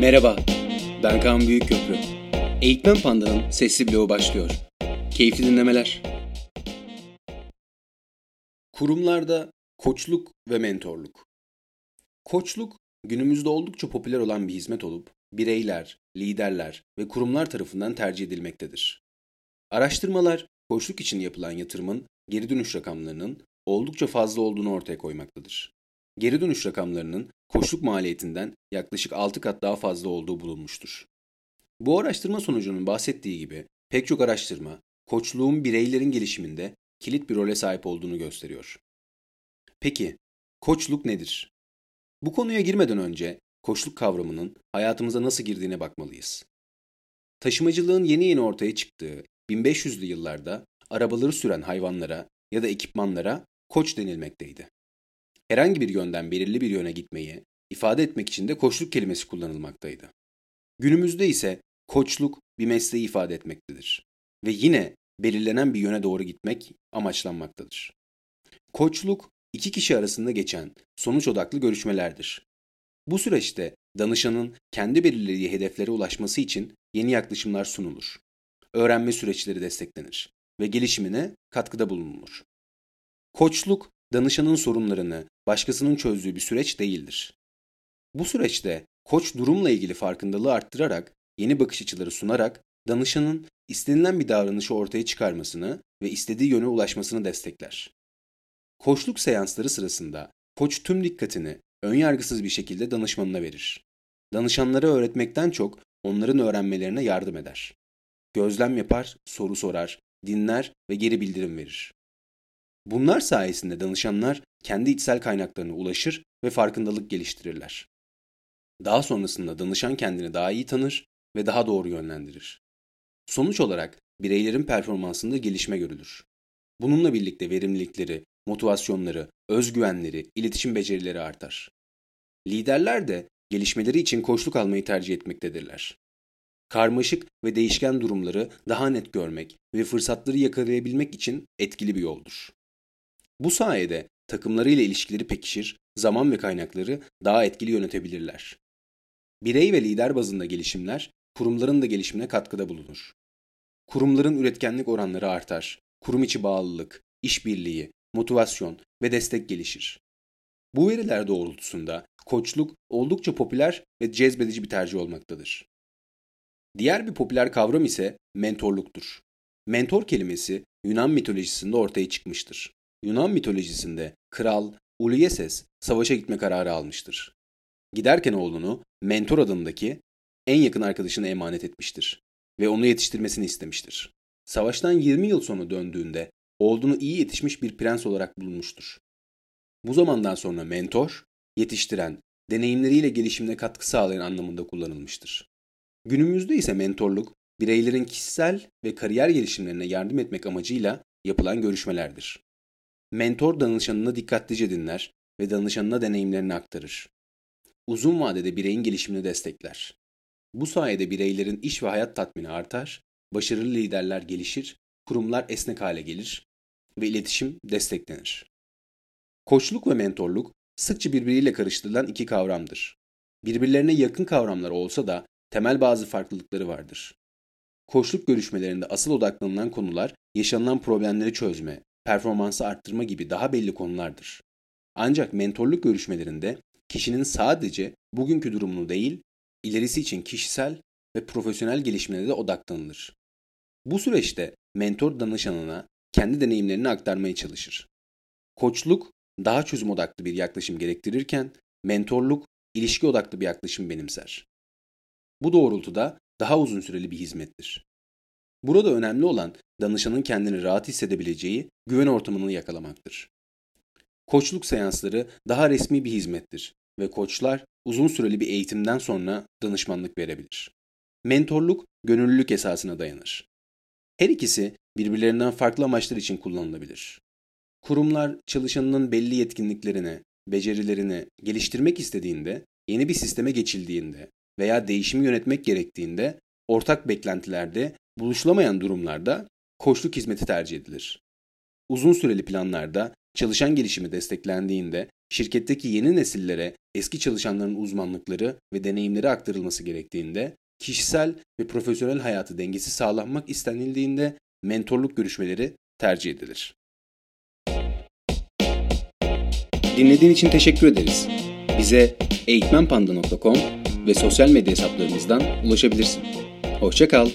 Merhaba, ben Kaan Büyükköprü. Eğitmen Panda'nın sesli bloğu başlıyor. Keyifli dinlemeler. Kurumlarda koçluk ve mentorluk. Koçluk, günümüzde oldukça popüler olan bir hizmet olup, bireyler, liderler ve kurumlar tarafından tercih edilmektedir. Araştırmalar, koçluk için yapılan yatırımın geri dönüş rakamlarının oldukça fazla olduğunu ortaya koymaktadır. Geri dönüş rakamlarının koçluk maliyetinden yaklaşık 6 kat daha fazla olduğu bulunmuştur. Bu araştırma sonucunun bahsettiği gibi pek çok araştırma koçluğun bireylerin gelişiminde kilit bir role sahip olduğunu gösteriyor. Peki, koçluk nedir? Bu konuya girmeden önce koçluk kavramının hayatımıza nasıl girdiğine bakmalıyız. Taşımacılığın yeni yeni ortaya çıktığı 1500'lü yıllarda arabaları süren hayvanlara ya da ekipmanlara koç denilmekteydi. Herhangi bir yönden belirli bir yöne gitmeyi ifade etmek için de koçluk kelimesi kullanılmaktaydı. Günümüzde ise koçluk bir mesleği ifade etmektedir ve yine belirlenen bir yöne doğru gitmek amaçlanmaktadır. Koçluk iki kişi arasında geçen sonuç odaklı görüşmelerdir. Bu süreçte danışanın kendi belirlediği hedeflere ulaşması için yeni yaklaşımlar sunulur. Öğrenme süreçleri desteklenir ve gelişimine katkıda bulunulur. Koçluk, danışanın sorunlarını başkasının çözdüğü bir süreç değildir. Bu süreçte koç durumla ilgili farkındalığı arttırarak, yeni bakış açıları sunarak danışanın istenilen bir davranışı ortaya çıkarmasını ve istediği yöne ulaşmasını destekler. Koçluk seansları sırasında koç tüm dikkatini önyargısız bir şekilde danışmanına verir. Danışanlara öğretmekten çok onların öğrenmelerine yardım eder. Gözlem yapar, soru sorar, dinler ve geri bildirim verir. Bunlar sayesinde danışanlar kendi içsel kaynaklarına ulaşır ve farkındalık geliştirirler. Daha sonrasında danışan kendini daha iyi tanır ve daha doğru yönlendirir. Sonuç olarak bireylerin performansında gelişme görülür. Bununla birlikte verimlilikleri, motivasyonları, özgüvenleri, iletişim becerileri artar. Liderler de gelişmeleri için koçluk almayı tercih etmektedirler. Karmaşık ve değişken durumları daha net görmek ve fırsatları yakalayabilmek için etkili bir yoldur. Bu sayede takımlarıyla ilişkileri pekişir, zaman ve kaynakları daha etkili yönetebilirler. Birey ve lider bazında gelişimler, kurumların da gelişimine katkıda bulunur. Kurumların üretkenlik oranları artar, kurum içi bağlılık, işbirliği, motivasyon ve destek gelişir. Bu veriler doğrultusunda koçluk oldukça popüler ve cezbedici bir tercih olmaktadır. Diğer bir popüler kavram ise mentorluktur. Mentor kelimesi Yunan mitolojisinde ortaya çıkmıştır. Yunan mitolojisinde kral Ulysses savaşa gitme kararı almıştır. Giderken oğlunu Mentor adındaki en yakın arkadaşına emanet etmiştir ve onu yetiştirmesini istemiştir. Savaştan 20 yıl sonra döndüğünde oğlunu iyi yetişmiş bir prens olarak bulunmuştur. Bu zamandan sonra mentor, yetiştiren, deneyimleriyle gelişimine katkı sağlayan anlamında kullanılmıştır. Günümüzde ise mentorluk, bireylerin kişisel ve kariyer gelişimlerine yardım etmek amacıyla yapılan görüşmelerdir. Mentor danışanını dikkatlice dinler ve danışanına deneyimlerini aktarır. Uzun vadede bireyin gelişimini destekler. Bu sayede bireylerin iş ve hayat tatmini artar, başarılı liderler gelişir, kurumlar esnek hale gelir ve iletişim desteklenir. Koçluk ve mentorluk sıkça birbiriyle karıştırılan iki kavramdır. Birbirlerine yakın kavramlar olsa da temel bazı farklılıkları vardır. Koçluk görüşmelerinde asıl odaklanılan konular yaşanılan problemleri çözme, performansı arttırma gibi daha belli konulardır. Ancak mentorluk görüşmelerinde kişinin sadece bugünkü durumunu değil, ilerisi için kişisel ve profesyonel gelişimine de odaklanılır. Bu süreçte mentor danışanına kendi deneyimlerini aktarmaya çalışır. Koçluk daha çözüm odaklı bir yaklaşım gerektirirken mentorluk ilişki odaklı bir yaklaşım benimser. Bu doğrultuda daha uzun süreli bir hizmettir. Burada önemli olan danışanın kendini rahat hissedebileceği güven ortamını yakalamaktır. Koçluk seansları daha resmi bir hizmettir ve koçlar uzun süreli bir eğitimden sonra danışmanlık verebilir. Mentorluk gönüllülük esasına dayanır. Her ikisi birbirlerinden farklı amaçlar için kullanılabilir. Kurumlar çalışanının belli yetkinliklerini, becerilerini geliştirmek istediğinde, yeni bir sisteme geçildiğinde veya değişimi yönetmek gerektiğinde ortak beklentilerde buluşulamayan durumlarda koçluk hizmeti tercih edilir. Uzun süreli planlarda çalışan gelişimi desteklendiğinde şirketteki yeni nesillere eski çalışanların uzmanlıkları ve deneyimleri aktarılması gerektiğinde, kişisel ve profesyonel hayatı dengesi sağlanmak istenildiğinde mentorluk görüşmeleri tercih edilir. Dinlediğin için teşekkür ederiz. Bize eğitmenpanda.com ve sosyal medya hesaplarımızdan ulaşabilirsin. Hoşçakal.